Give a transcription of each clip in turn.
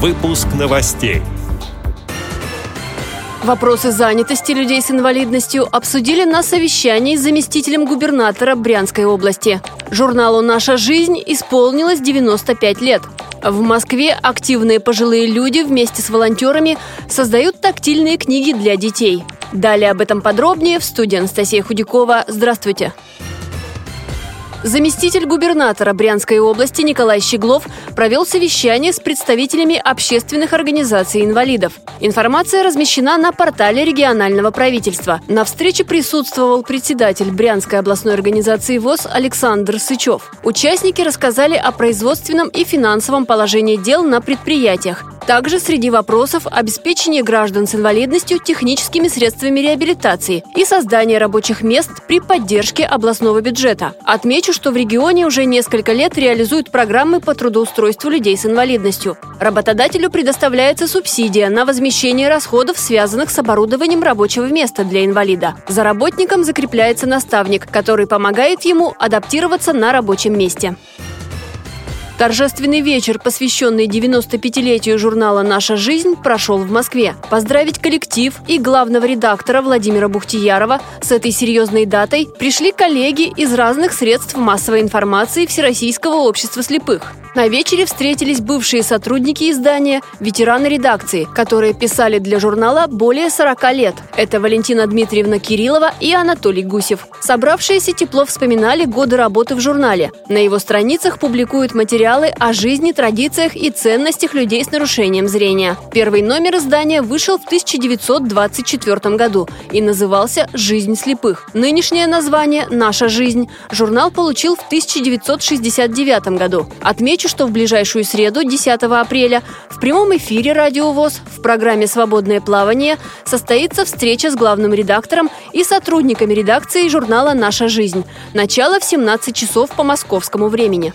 Выпуск новостей. Вопросы занятости людей с инвалидностью обсудили на совещании с заместителем губернатора Брянской области. Журналу «Наша жизнь» исполнилось 95 лет. В Москве активные пожилые люди вместе с волонтерами создают тактильные книги для детей. Далее об этом подробнее в студии Анастасия Худякова. Здравствуйте. Заместитель губернатора Брянской области Николай Щеглов провел совещание с представителями общественных организаций инвалидов. Информация размещена на портале регионального правительства. На встрече присутствовал председатель Брянской областной организации ВОЗ Александр Сычев. Участники рассказали о производственном и финансовом положении дел на предприятиях, также среди вопросов обеспечение граждан с инвалидностью техническими средствами реабилитации и создание рабочих мест при поддержке областного бюджета. Отмечу, что в регионе уже несколько лет реализуют программы по трудоустройству людей с инвалидностью. Работодателю предоставляется субсидия на возмещение расходов, связанных с оборудованием рабочего места для инвалида. За работником закрепляется наставник, который помогает ему адаптироваться на рабочем месте. Торжественный вечер, посвященный 95-летию журнала «Наша жизнь», прошел в Москве. Поздравить коллектив и главного редактора Владимира Бухтиярова с этой серьезной датой пришли коллеги из разных средств массовой информации Всероссийского общества слепых. На вечере встретились бывшие сотрудники издания, ветераны редакции, которые писали для журнала более 40 лет. Это Валентина Дмитриевна Кириллова и Анатолий Гусев. Собравшиеся тепло вспоминали годы работы в журнале. На его страницах публикуют материалы о жизни, традициях и ценностях людей с нарушением зрения. Первый номер издания вышел в 1924 году и назывался «Жизнь слепых». Нынешнее название «Наша жизнь» журнал получил в 1969 году. Отмечу, что в ближайшую среду, 10 апреля, в прямом эфире «Радио ВОЗ» в программе «Свободное плавание» состоится встреча с главным редактором и сотрудниками редакции журнала «Наша жизнь». Начало в 17 часов по московскому времени.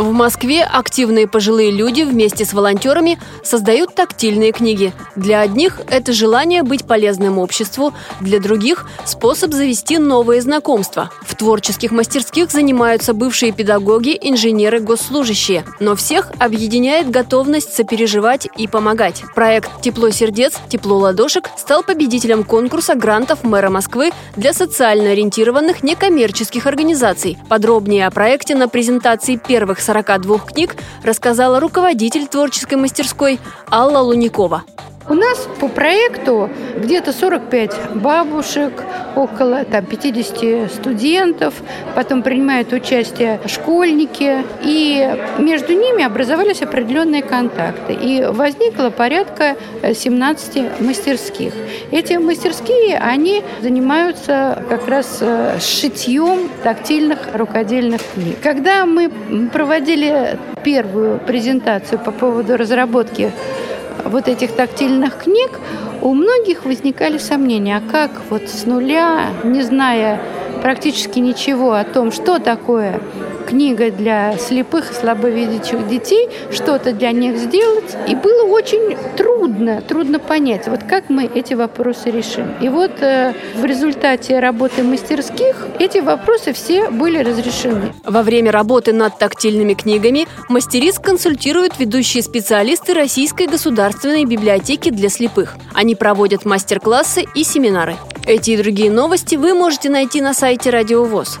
В Москве активные пожилые люди вместе с волонтерами создают тактильные книги. Для одних это желание быть полезным обществу, для других – способ завести новые знакомства. В творческих мастерских занимаются бывшие педагоги, инженеры, госслужащие. Но всех объединяет готовность сопереживать и помогать. Проект «Тепло сердец, тепло ладошек» стал победителем конкурса грантов мэра Москвы для социально ориентированных некоммерческих организаций. Подробнее о проекте на презентации первых 42 книг рассказала руководитель творческой мастерской Алла Луникова. У нас по проекту где-то 45 бабушек, около там, 50 студентов, потом принимают участие школьники, и между ними образовались определенные контакты. И возникло порядка 17 мастерских. Эти мастерские, они занимаются как раз э, шитьем тактильных рукодельных книг. Когда мы проводили первую презентацию по поводу разработки вот этих тактильных книг, у многих возникали сомнения, а как вот с нуля, не зная практически ничего о том, что такое книга для слепых и слабовидящих детей, что-то для них сделать. И было очень трудно, трудно понять, вот как мы эти вопросы решим. И вот э, в результате работы мастерских эти вопросы все были разрешены. Во время работы над тактильными книгами мастериц консультируют ведущие специалисты Российской государственной библиотеки для слепых. Они проводят мастер-классы и семинары. Эти и другие новости вы можете найти на сайте Радио ВОЗ.